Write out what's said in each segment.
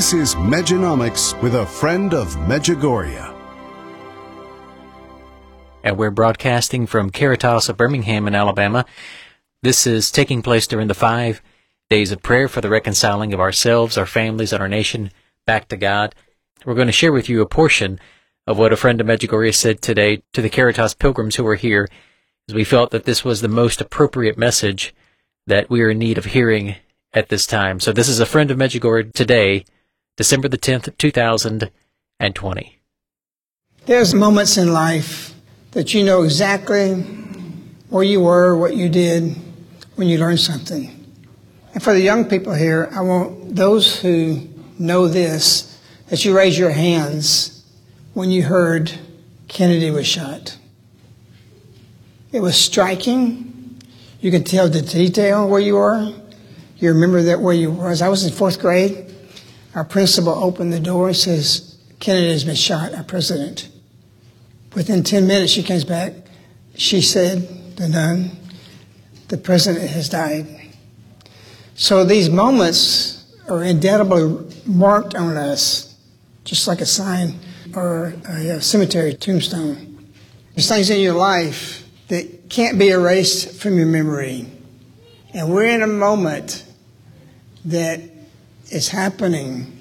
This is Mejanomics with a friend of Medjugorje. And we're broadcasting from Caritas of Birmingham in Alabama. This is taking place during the five days of prayer for the reconciling of ourselves, our families, and our nation back to God. We're going to share with you a portion of what a friend of Medjugorje said today to the Caritas pilgrims who are here, as we felt that this was the most appropriate message that we are in need of hearing at this time. So this is a friend of Medjugorje today December the 10th, 2020. There's moments in life that you know exactly where you were, what you did when you learned something. And for the young people here, I want those who know this that you raise your hands when you heard Kennedy was shot. It was striking. You can tell the detail where you were. You remember that where you was. I was in fourth grade. Our principal opened the door and says, Kennedy has been shot, our president. Within 10 minutes, she comes back. She said, the nun, the president has died. So these moments are indelibly marked on us, just like a sign or a cemetery tombstone. There's things in your life that can't be erased from your memory. And we're in a moment that is happening,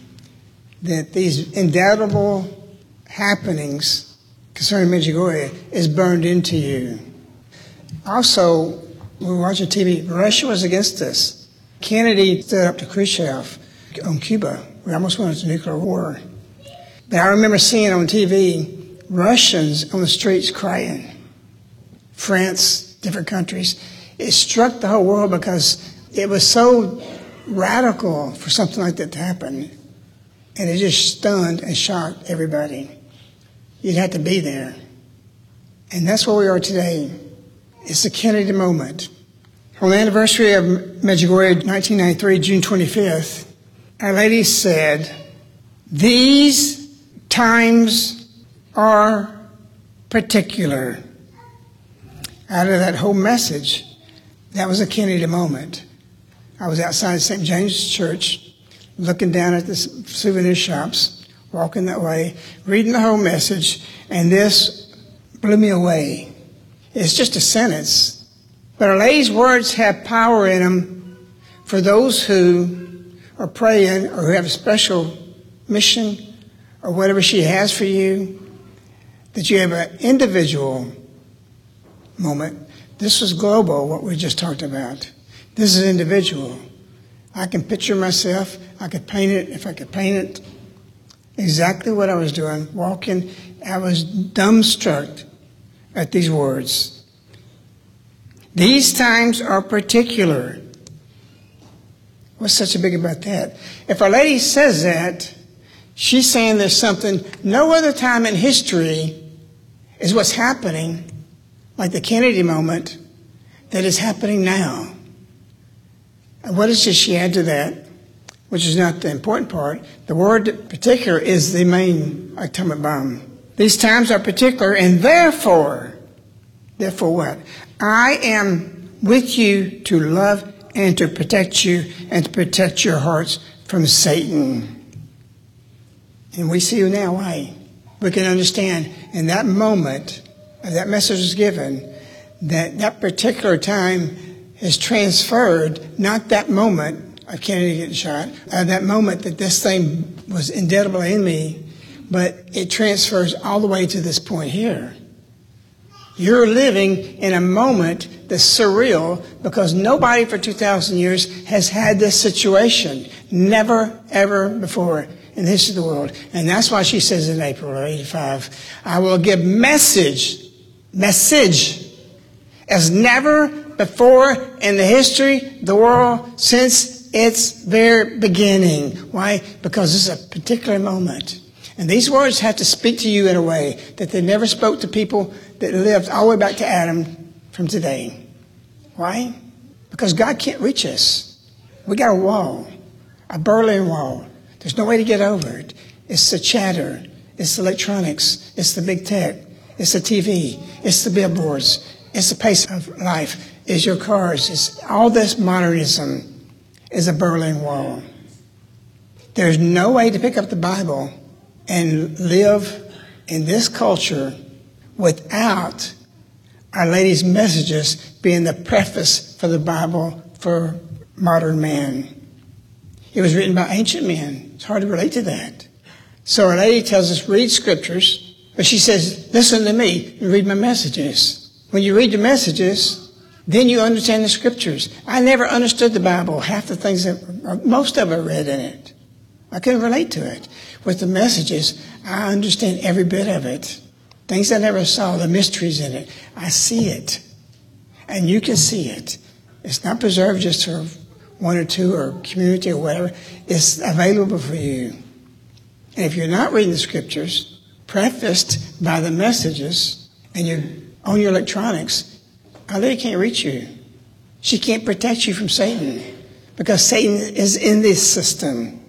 that these indelible happenings concerning Medjugorje is burned into you. Also, we were watching TV, Russia was against us. Kennedy stood up to Khrushchev on Cuba. We almost went into nuclear war. But I remember seeing on TV Russians on the streets crying. France, different countries. It struck the whole world because it was so radical for something like that to happen. And it just stunned and shocked everybody. You'd have to be there. And that's where we are today. It's the Kennedy moment. On the anniversary of Medjugorje 1993, June 25th, Our Lady said, These times are particular. Out of that whole message, That was a Kennedy moment. I was outside St. James Church, looking down at the souvenir shops, walking that way, reading the whole message, and this blew me away. It's just a sentence, but Lady's words have power in them for those who are praying or who have a special mission or whatever she has for you, that you have an individual moment. This was global, what we just talked about. This is individual. I can picture myself, I could paint it, if I could paint it, exactly what I was doing, walking. I was dumbstruck at these words. These times are particular. What's such a big about that? If Our Lady says that, she's saying there's something no other time in history is what's happening, like the Kennedy moment, that is happening now. And what does she add to that? Which is not the important part. The word particular is the main atomic bomb. These times are particular, and therefore, therefore what? I am with you to love and to protect you and to protect your hearts from Satan. And we see now why. We can understand in that moment that message was given that that particular time is transferred, not that moment of Kennedy getting shot, uh, that moment that this thing was indelible in me, but it transfers all the way to this point here. You're living in a moment that's surreal because nobody for 2,000 years has had this situation. Never, ever before in the history of the world. And that's why she says in April of 85, I will give message, message, as never before in the history the world since its very beginning. Why? Because this is a particular moment. And these words have to speak to you in a way that they never spoke to people that lived all the way back to Adam from today. Why? Because God can't reach us. We got a wall, a Berlin Wall. There's no way to get over it. It's the chatter, it's the electronics, it's the big tech, it's the TV, it's the billboards, it's the pace of life, it's your cars, it's all this modernism is a Berlin Wall. There's no way to pick up the Bible and live in this culture without Our Lady's messages being the preface for the Bible for modern man. It was written by ancient men. It's hard to relate to that. So Our Lady tells us, read scriptures, but she says, listen to me and read my messages. When you read the messages, then you understand the scriptures. I never understood the Bible, half the things that, uh, most of it read in it. I couldn't relate to it. With the messages, I understand every bit of it. Things I never saw, the mysteries in it. I see it. And you can see it. It's not preserved just for one or two or community or whatever. It's available for you. And if you're not reading the scriptures, prefaced by the messages, and you're on your electronics, Our can't reach you. She can't protect you from Satan because Satan is in this system.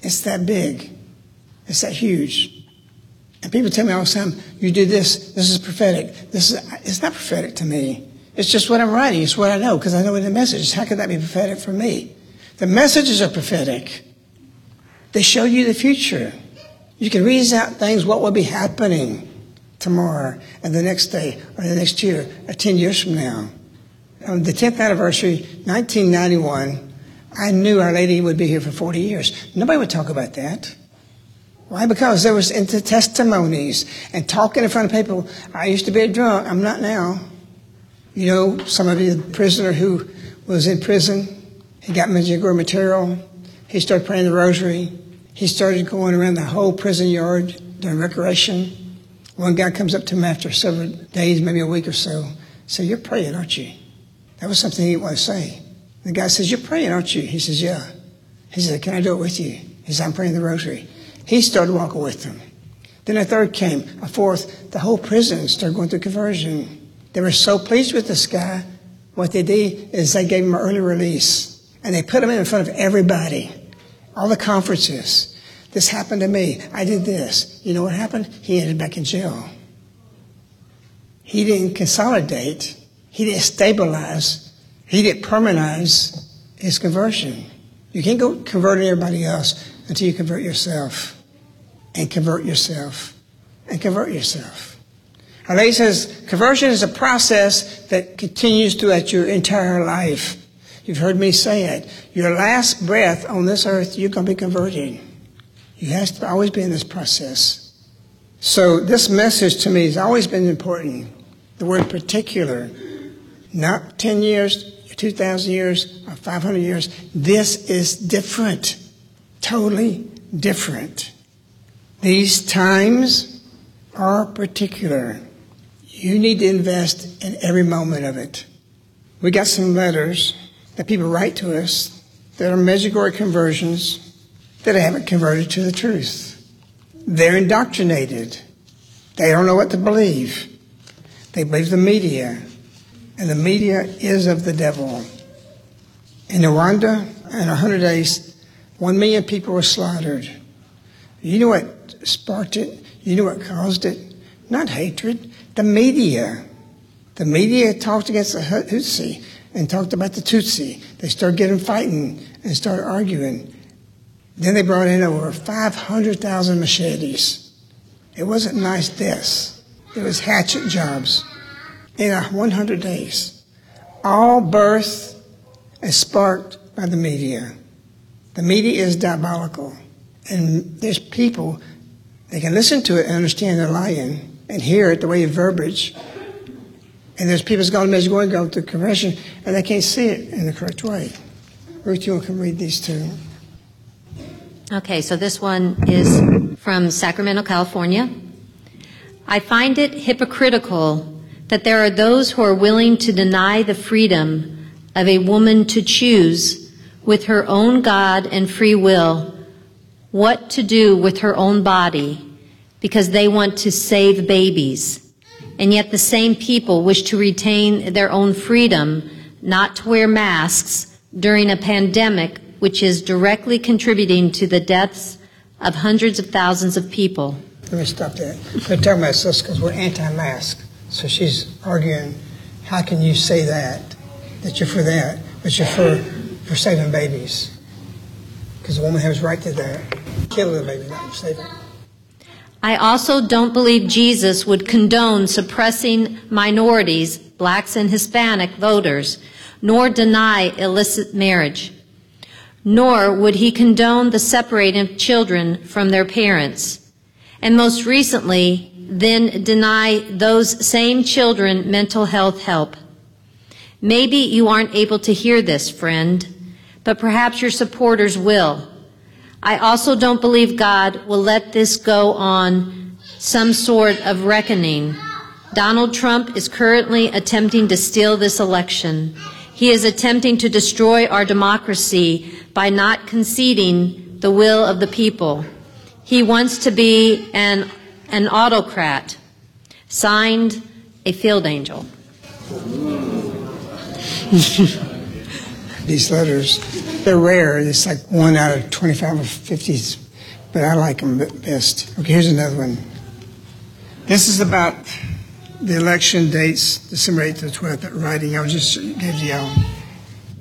It's that big. It's that huge. And people tell me all the time, you did this, this is prophetic. This is, it's not prophetic to me. It's just what I'm writing. It's what I know because I know the messages. How could that be prophetic for me? The messages are prophetic. They show you the future. You can reason out things, what will be happening tomorrow and the next day or the next year or 10 years from now. On the 10th anniversary, 1991, I knew Our Lady would be here for 40 years. Nobody would talk about that. Why? Because there was into testimonies and talking in front of people. I used to be a drunk. I'm not now. You know, some of you, the prisoner who was in prison, he got Medjugorje material. He started praying the rosary. He started going around the whole prison yard doing recreation. One guy comes up to him after several days, maybe a week or so, said, You're praying, aren't you? That was something he didn't want to say. The guy says, You're praying, aren't you? He says, Yeah. He said, Can I do it with you? He says, I'm praying the rosary. He started walking with them. Then a third came, a fourth. The whole prison started going through conversion. They were so pleased with this guy. What they did is they gave him an early release and they put him in front of everybody, all the conferences. This happened to me. I did this. You know what happened? He ended back in jail. He didn't consolidate. He didn't stabilize. He didn't permanentize his conversion. You can't go convert everybody else until you convert yourself and convert yourself and convert yourself. Our lady says conversion is a process that continues throughout your entire life. You've heard me say it. Your last breath on this earth, you're going to be converting. You have to always be in this process. So this message to me has always been important. The word particular, not 10 years, 2,000 years, or 500 years. This is different. Totally different. These times are particular. You need to invest in every moment of it. We got some letters that people write to us that are Medjugorje conversions that haven't converted to the truth. They're indoctrinated. They don't know what to believe. They believe the media, and the media is of the devil. In Rwanda, in 100 days, one million people were slaughtered. You know what sparked it? You know what caused it? Not hatred, the media. The media talked against the Tutsi and talked about the Tutsi. They started getting fighting and started arguing. Then they brought in over 500,000 machetes. It wasn't nice deaths. It was hatchet jobs in 100 days. All birth is sparked by the media. The media is diabolical. And there's people, they can listen to it and understand they're lying and hear it the way you verbiage. And there's people that's gone to going to go to convention and they can't see it in the correct way. Ruth, you can read these two. Okay, so this one is from Sacramento, California. I find it hypocritical that there are those who are willing to deny the freedom of a woman to choose with her own God and free will what to do with her own body because they want to save babies. And yet the same people wish to retain their own freedom not to wear masks during a pandemic which is directly contributing to the deaths of hundreds of thousands of people. Let me stop there. They're talking about us because we're anti-mask. So she's arguing, how can you say that, that you're for that, but you're for, for saving babies? Because the woman has right to that. Kill the baby, not save it. I also don't believe Jesus would condone suppressing minorities, blacks and Hispanic voters, nor deny illicit marriage nor would he condone the separating of children from their parents, and most recently, then deny those same children mental health help. Maybe you aren't able to hear this, friend, but perhaps your supporters will. I also don't believe God will let this go on some sort of reckoning. Donald Trump is currently attempting to steal this election. He is attempting to destroy our democracy by not conceding the will of the people. He wants to be an, an autocrat. Signed, a field angel. These letters, they're rare. It's like one out of 25 or 50s, but I like them best. Okay, here's another one. This is about the election dates, December 8th to 12th, that writing I just gave you all.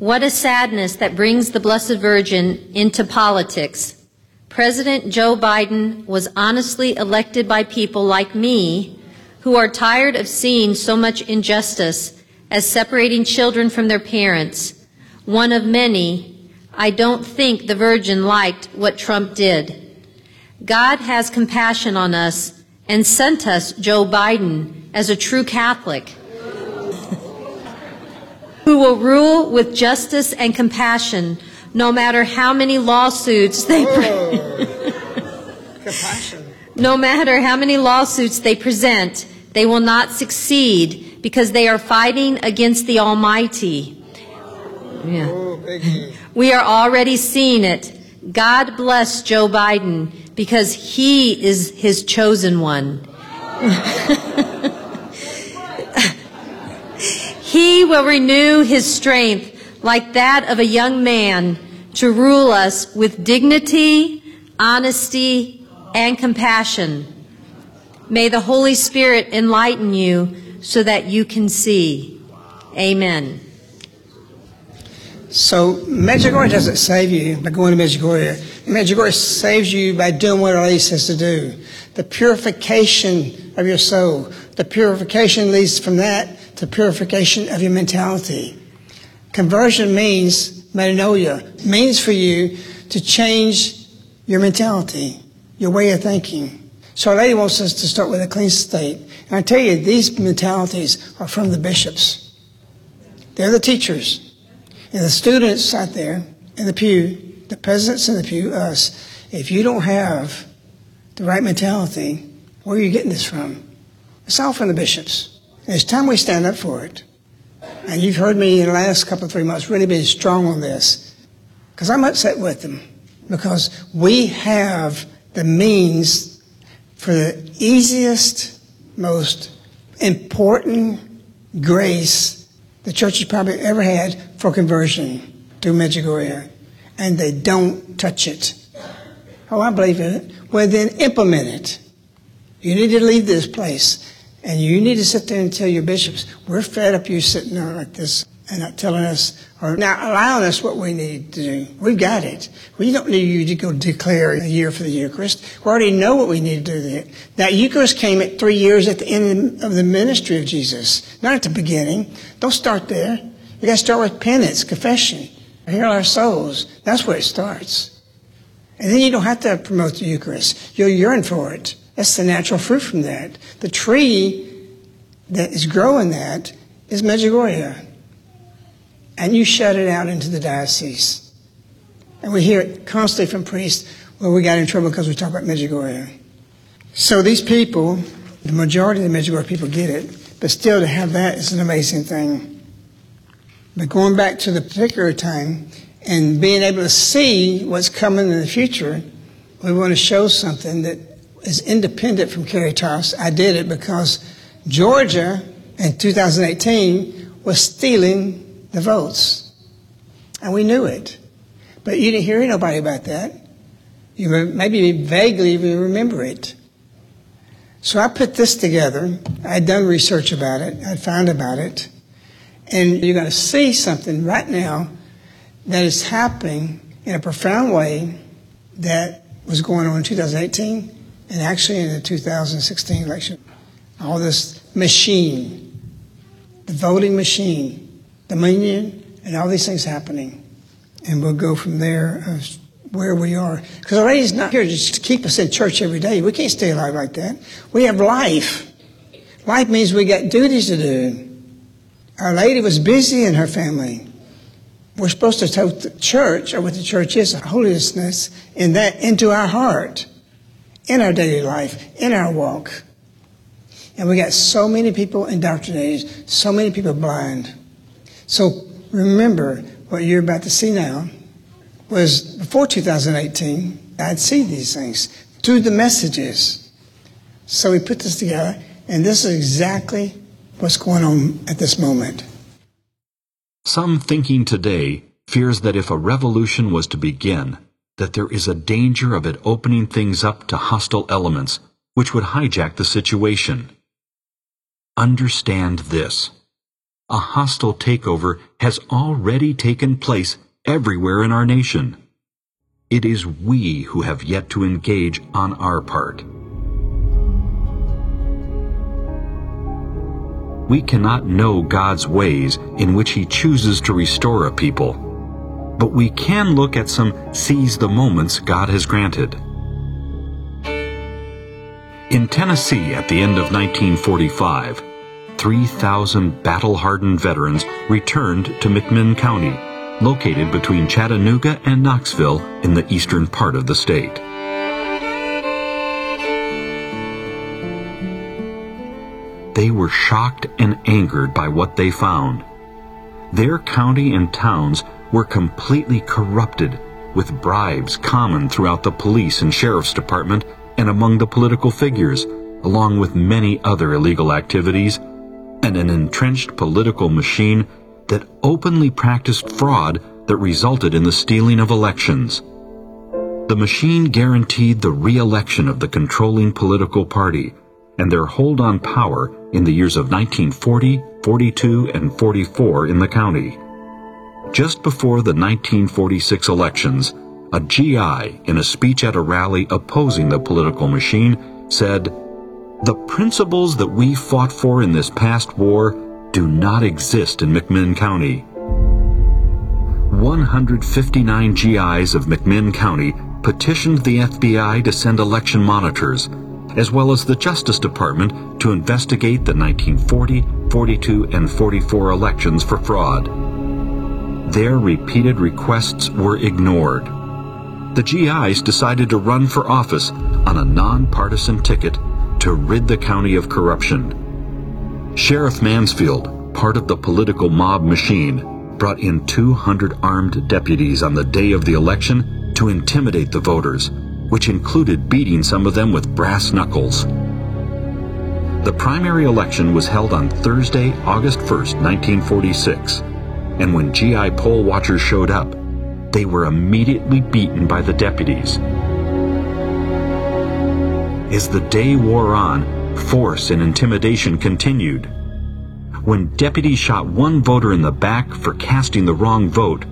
What a sadness that brings the Blessed Virgin into politics. President Joe Biden was honestly elected by people like me who are tired of seeing so much injustice as separating children from their parents. One of many, I don't think the Virgin liked what Trump did. God has compassion on us and sent us Joe Biden as a true Catholic who will rule with justice and compassion no matter how many lawsuits they compassion. no matter how many lawsuits they present they will not succeed because they are fighting against the almighty. Yeah. we are already seeing it. God bless joe biden because he is his chosen one Will renew his strength like that of a young man to rule us with dignity, honesty, and compassion. May the Holy Spirit enlighten you so that you can see. Amen. So Medjugorje doesn't save you by going to Medjugorje. Medjugorje saves you by doing what Lady says to do. The purification of your soul. The purification leads from that to purification of your mentality. Conversion means metanoia, means for you to change your mentality, your way of thinking. So Our Lady wants us to start with a clean state. And I tell you, these mentalities are from the bishops. They're the teachers. And the students sat there in the pew, the presidents in the pew, us, if you don't have the right mentality, where are you getting this from? It's all from the bishops. It's time we stand up for it. And you've heard me in the last couple of three months really being strong on this. Because I'm upset with them. Because we have the means for the easiest, most important grace the church has probably ever had for conversion through Medjugorje. And they don't touch it. Oh, I believe in it. Well, then implement it. You need to leave this place. And you need to sit there and tell your bishops, we're fed up you sitting there like this and not telling us or not allowing us what we need to do. We've got it. We don't need you to go declare a year for the Eucharist. We already know what we need to do there. That Eucharist came at three years at the end of the ministry of Jesus, not at the beginning. Don't start there. You got to start with penance, confession. Heal our souls. That's where it starts. And then you don't have to promote the Eucharist. You'll yearn for it. That's the natural fruit from that. The tree that is growing that is Medjugorje and you shut it out into the diocese. And we hear it constantly from priests, well, we got in trouble because we talk about Medjugorje. So these people, the majority of the Medjugorje people get it, but still to have that is an amazing thing. But going back to the particular time and being able to see what's coming in the future, we want to show something that is independent from Kerry Caritas. I did it because Georgia in 2018 was stealing the votes. And we knew it. But you didn't hear nobody about that. You maybe vaguely even remember it. So I put this together. I'd done research about it. I'd found about it. And you're going to see something right now that is happening in a profound way that was going on in 2018 and actually in the 2016 election. All this machine, the voting machine, dominion, and all these things happening. And we'll go from there uh, where we are. Because Our Lady's not here just to keep us in church every day. We can't stay alive like that. We have life. Life means we got duties to do. Our Lady was busy in her family. We're supposed to take the church, or what the church is, holiness, in that into our heart, in our daily life, in our walk. And we got so many people indoctrinated, so many people blind. So remember, what you're about to see now was before 2018, I'd see these things through the messages. So we put this together, and this is exactly what's going on at this moment. Some thinking today fears that if a revolution was to begin, that there is a danger of it opening things up to hostile elements, which would hijack the situation. Understand this a hostile takeover has already taken place everywhere in our nation. It is we who have yet to engage on our part. We cannot know God's ways in which He chooses to restore a people, but we can look at some seize the moments God has granted. In Tennessee at the end of 1945, 3,000 battle-hardened veterans returned to McMinn County, located between Chattanooga and Knoxville in the eastern part of the state. They were shocked and angered by what they found. Their county and towns were completely corrupted, with bribes common throughout the police and sheriff's department and among the political figures, along with many other illegal activities and an entrenched political machine that openly practiced fraud that resulted in the stealing of elections. The machine guaranteed the re-election of the controlling political party and their hold on power in the years of 1940, 42, and 44 in the county. Just before the 1946 elections, a GI, in a speech at a rally opposing the political machine, said, The principles that we fought for in this past war do not exist in McMinn County. 159 GIs of McMinn County petitioned the FBI to send election monitors, as well as the Justice Department to investigate the 1940, 42, and 44 elections for fraud. Their repeated requests were ignored. The GIs decided to run for office on a nonpartisan ticket to rid the county of corruption. Sheriff Mansfield, part of the political mob machine, brought in 200 armed deputies on the day of the election to intimidate the voters, which included beating some of them with brass knuckles. The primary election was held on Thursday, August 1st, 1946, and when GI poll watchers showed up, they were immediately beaten by the deputies. As the day wore on, force and intimidation continued. When deputies shot one voter in the back for casting the wrong vote,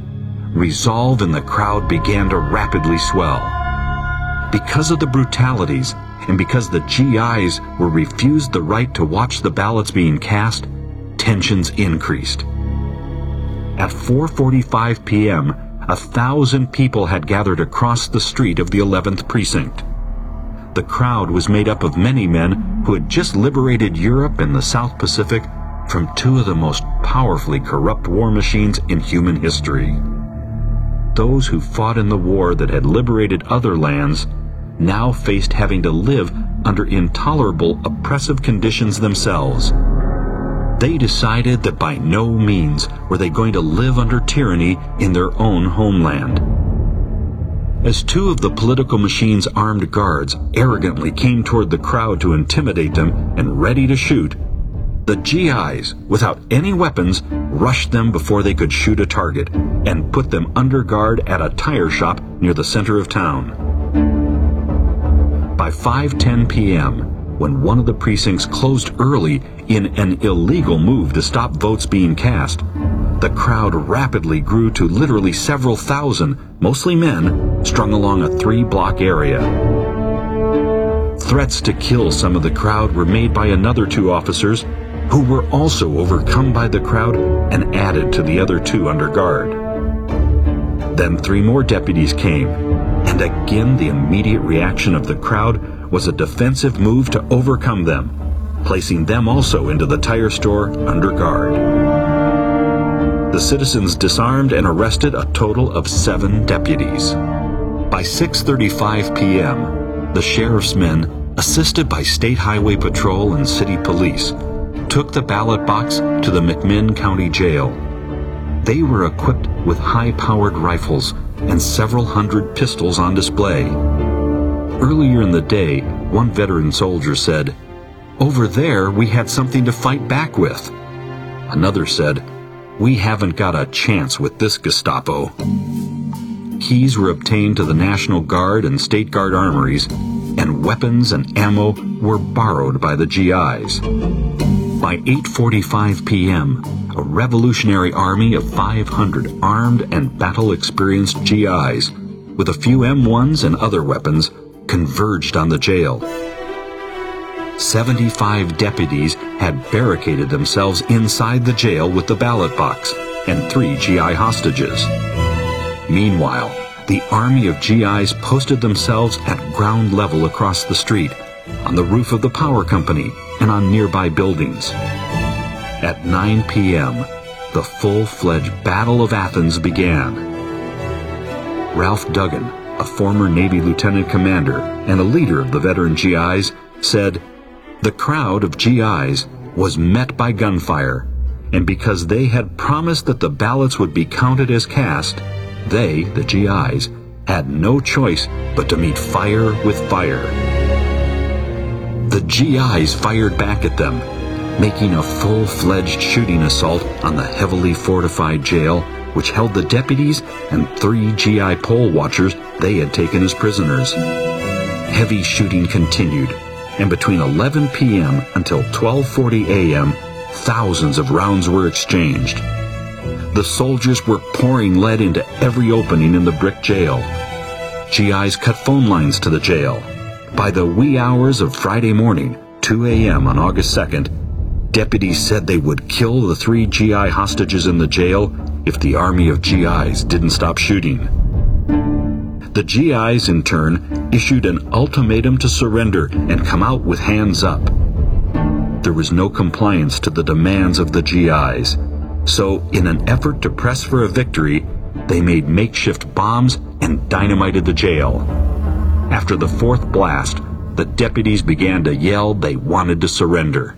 resolve in the crowd began to rapidly swell. Because of the brutalities, and because the GIs were refused the right to watch the ballots being cast, tensions increased. At 4.45 p.m., a thousand people had gathered across the street of the 11th precinct. The crowd was made up of many men who had just liberated Europe and the South Pacific from two of the most powerfully corrupt war machines in human history those who fought in the war that had liberated other lands now faced having to live under intolerable oppressive conditions themselves. They decided that by no means were they going to live under tyranny in their own homeland. As two of the political machine's armed guards arrogantly came toward the crowd to intimidate them and ready to shoot, the GIs, without any weapons, rushed them before they could shoot a target and put them under guard at a tire shop near the center of town. By 5:10 p.m., when one of the precincts closed early in an illegal move to stop votes being cast, the crowd rapidly grew to literally several thousand, mostly men, strung along a three-block area. Threats to kill some of the crowd were made by another two officers who were also overcome by the crowd and added to the other two under guard. Then three more deputies came, and again the immediate reaction of the crowd was a defensive move to overcome them, placing them also into the tire store under guard. The citizens disarmed and arrested a total of seven deputies. By 6.35 p.m., the sheriff's men, assisted by State Highway Patrol and City Police, took the ballot box to the McMinn County Jail. They were equipped with high-powered rifles and several hundred pistols on display. Earlier in the day, one veteran soldier said, Over there we had something to fight back with. Another said, We haven't got a chance with this Gestapo. Keys were obtained to the National Guard and State Guard armories, and weapons and ammo were borrowed by the GIs. By 8.45 p.m., a revolutionary army of 500 armed and battle-experienced GIs, with a few M1s and other weapons, converged on the jail. 75 deputies had barricaded themselves inside the jail with the ballot box and three GI hostages. Meanwhile, the army of GIs posted themselves at ground level across the street, on the roof of the power company, and on nearby buildings. At 9 p.m., the full-fledged Battle of Athens began. Ralph Duggan, a former Navy lieutenant commander and a leader of the veteran GIs, said, The crowd of GIs was met by gunfire, and because they had promised that the ballots would be counted as cast, they, the GIs, had no choice but to meet fire with fire. The GIs fired back at them, making a full-fledged shooting assault on the heavily fortified jail, which held the deputies and three GI poll watchers they had taken as prisoners. Heavy shooting continued, and between 11 p.m. until 12.40 a.m., thousands of rounds were exchanged. the soldiers were pouring lead into every opening in the brick jail. GIs cut phone lines to the jail. By the wee hours of Friday morning, 2 a.m. on August 2nd, deputies said they would kill the three GI hostages in the jail if the army of GIs didn't stop shooting. The GIs, in turn, issued an ultimatum to surrender and come out with hands up. There was no compliance to the demands of the GIs, so in an effort to press for a victory, they made makeshift bombs and dynamited the jail. After the fourth blast, the deputies began to yell they wanted to surrender.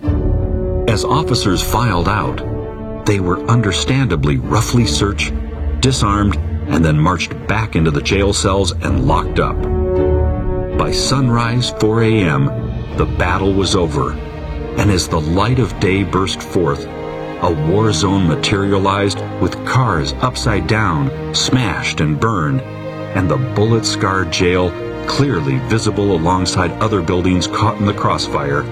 As officers filed out, they were understandably roughly searched, disarmed, and then marched back into the jail cells and locked up. By sunrise, 4 a.m., the battle was over, and as the light of day burst forth, a war zone materialized with cars upside down, smashed and burned, and the bullet scarred jail clearly visible alongside other buildings caught in the crossfire,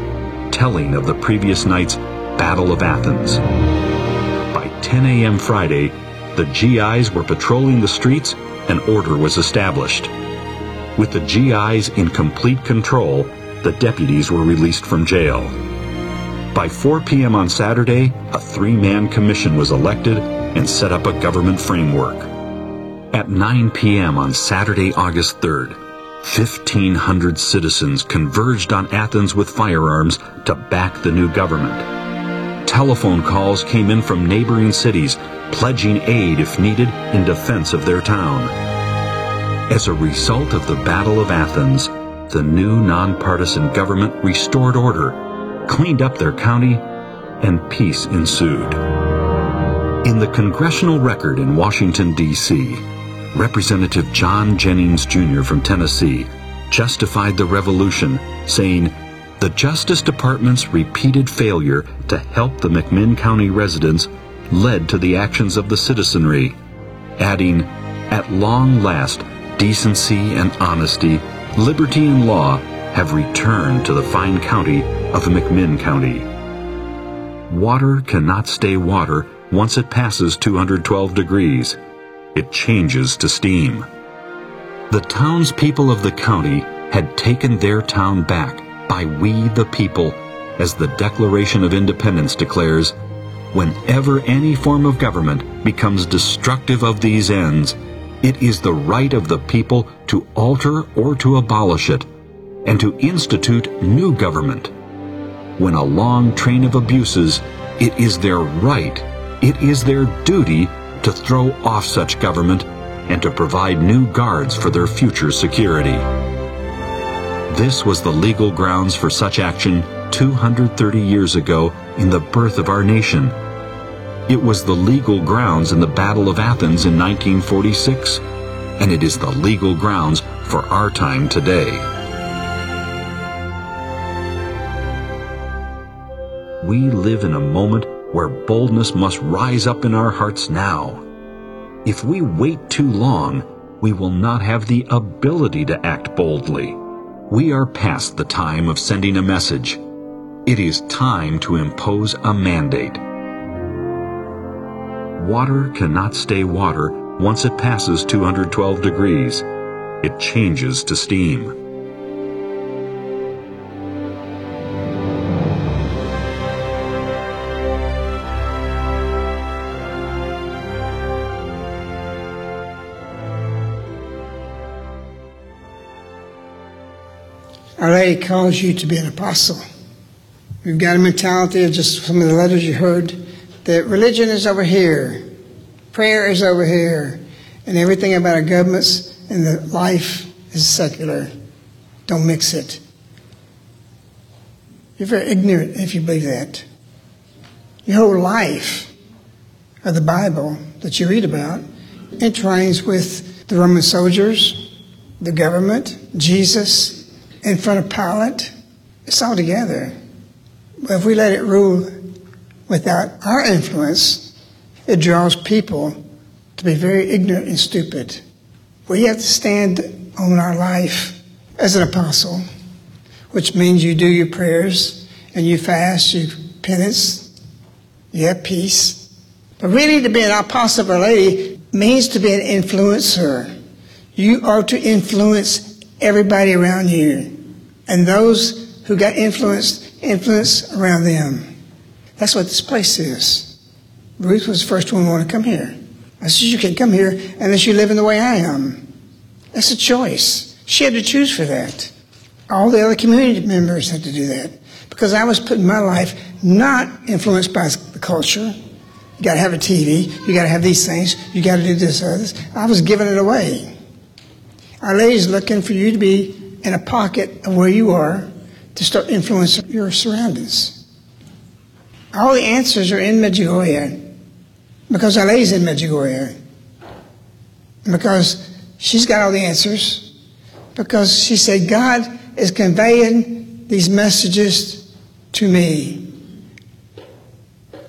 telling of the previous night's Battle of Athens. By 10 a.m. Friday, the GIs were patrolling the streets and order was established. With the GIs in complete control, the deputies were released from jail. By 4 p.m. on Saturday, a three-man commission was elected and set up a government framework. At 9 p.m. on Saturday, August 3rd, 1,500 citizens converged on Athens with firearms to back the new government. Telephone calls came in from neighboring cities, pledging aid if needed in defense of their town. As a result of the Battle of Athens, the new nonpartisan government restored order, cleaned up their county, and peace ensued. In the congressional record in Washington, D.C., Representative John Jennings Jr. from Tennessee justified the revolution, saying, The Justice Department's repeated failure to help the McMinn County residents led to the actions of the citizenry, adding, At long last, decency and honesty, liberty and law have returned to the fine county of McMinn County. Water cannot stay water once it passes 212 degrees it changes to steam. The townspeople of the county had taken their town back by we the people, as the Declaration of Independence declares, whenever any form of government becomes destructive of these ends, it is the right of the people to alter or to abolish it, and to institute new government. When a long train of abuses, it is their right, it is their duty to throw off such government and to provide new guards for their future security. This was the legal grounds for such action 230 years ago in the birth of our nation. It was the legal grounds in the Battle of Athens in 1946, and it is the legal grounds for our time today. We live in a moment where boldness must rise up in our hearts now. If we wait too long, we will not have the ability to act boldly. We are past the time of sending a message. It is time to impose a mandate. Water cannot stay water once it passes 212 degrees. It changes to steam. Our Lady calls you to be an apostle. We've got a mentality of just some of the letters you heard that religion is over here, prayer is over here, and everything about our governments and the life is secular. Don't mix it. You're very ignorant if you believe that. Your whole life of the Bible that you read about entwines with the Roman soldiers, the government, Jesus, in front of Pilate. It's all together. But if we let it rule without our influence, it draws people to be very ignorant and stupid. We have to stand on our life as an apostle, which means you do your prayers and you fast, you penance, you have peace, But really, to be an apostle Our Lady means to be an influencer. You are to influence everybody around you. And those who got influenced, influence around them. That's what this place is. Ruth was the first one to want to come here. I said, You can't come here unless you live in the way I am. That's a choice. She had to choose for that. All the other community members had to do that because I was putting my life not influenced by the culture. You got to have a TV. You got to have these things. You got to do this. Others. I was giving it away. Our Lady's looking for you to be in a pocket of where you are to start influencing your surroundings. All the answers are in Medjugorje because Our Lady's in Medjugorje. Because she's got all the answers. Because she said, God is conveying these messages to me.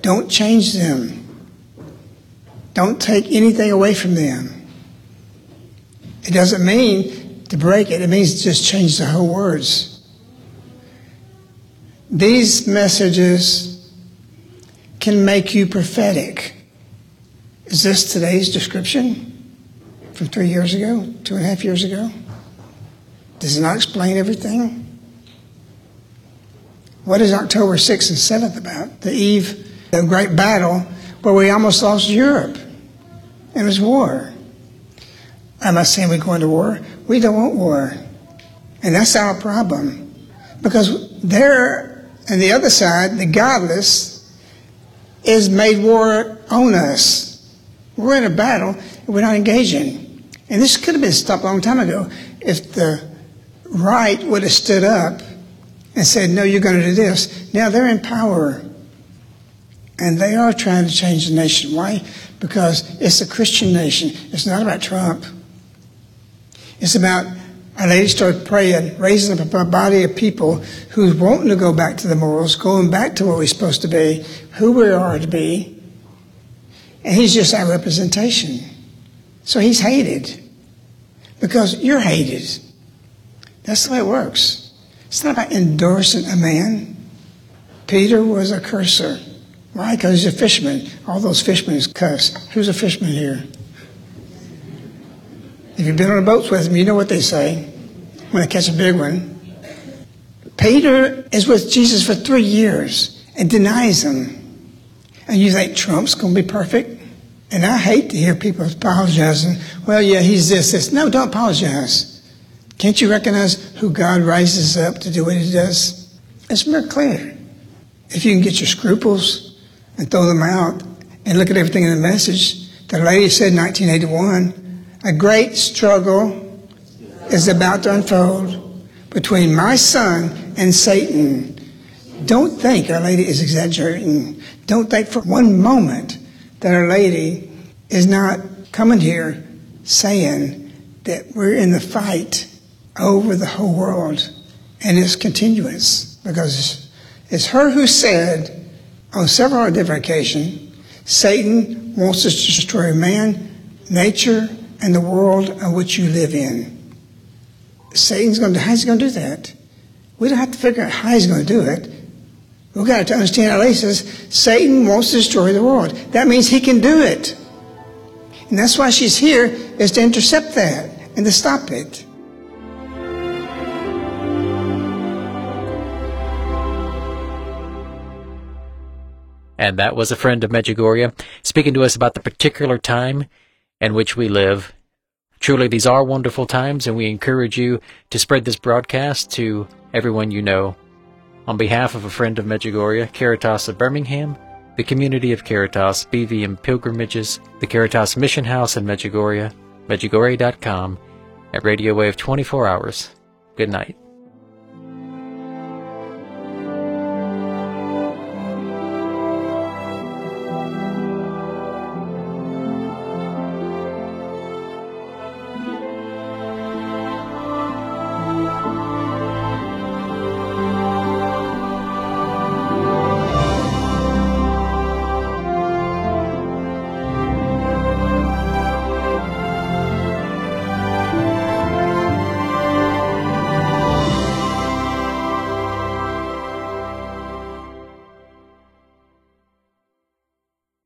Don't change them. Don't take anything away from them. It doesn't mean to break it, it means just change the whole words. These messages can make you prophetic. Is this today's description from three years ago, two and a half years ago? Does it not explain everything? What is October 6th and 7th about? The eve of great battle where we almost lost Europe. It was war. I'm not saying we're going to war. We don't want war. And that's our problem. Because there, on the other side, the godless is made war on us. We're in a battle, we're not engaging. And this could have been stopped a long time ago if the right would have stood up and said, No, you're going to do this. Now they're in power. And they are trying to change the nation. Why? Because it's a Christian nation. It's not about Trump. It's about a lady started praying, raising up a body of people who's wanting to go back to the morals, going back to what we're supposed to be, who we are to be. And he's just our representation. So he's hated because you're hated. That's the way it works. It's not about endorsing a man. Peter was a curser. Why? Because he's a fisherman. All those fishermen cuss. Who's a fisherman here? If you've been on a boat with them, you know what they say when they catch a big one. Peter is with Jesus for three years and denies him. And you think Trump's going to be perfect? And I hate to hear people apologizing. Well, yeah, he's this, this. No, don't apologize. Can't you recognize who God rises up to do what he does? It's very clear. If you can get your scruples and throw them out and look at everything in the message, the lady said in 1981, a great struggle is about to unfold between my son and Satan. Don't think Our Lady is exaggerating. Don't think for one moment that Our Lady is not coming here saying that we're in the fight over the whole world and it's continuous because it's her who said on several different occasions Satan wants us to destroy man, nature, and the world in which you live in. Satan's going to, how's he going to do that? We don't have to figure out how he's going to do it. We've got to understand he says Satan wants to destroy the world. That means he can do it. And that's why she's here, is to intercept that and to stop it. And that was a friend of Medjugorje speaking to us about the particular time in which we live. Truly, these are wonderful times, and we encourage you to spread this broadcast to everyone you know. On behalf of a friend of Medjugorje, Caritas of Birmingham, the community of Caritas, BVM Pilgrimages, the Caritas Mission House in Medjugorje, Medjugorje.com, at Radio Wave 24 hours. Good night.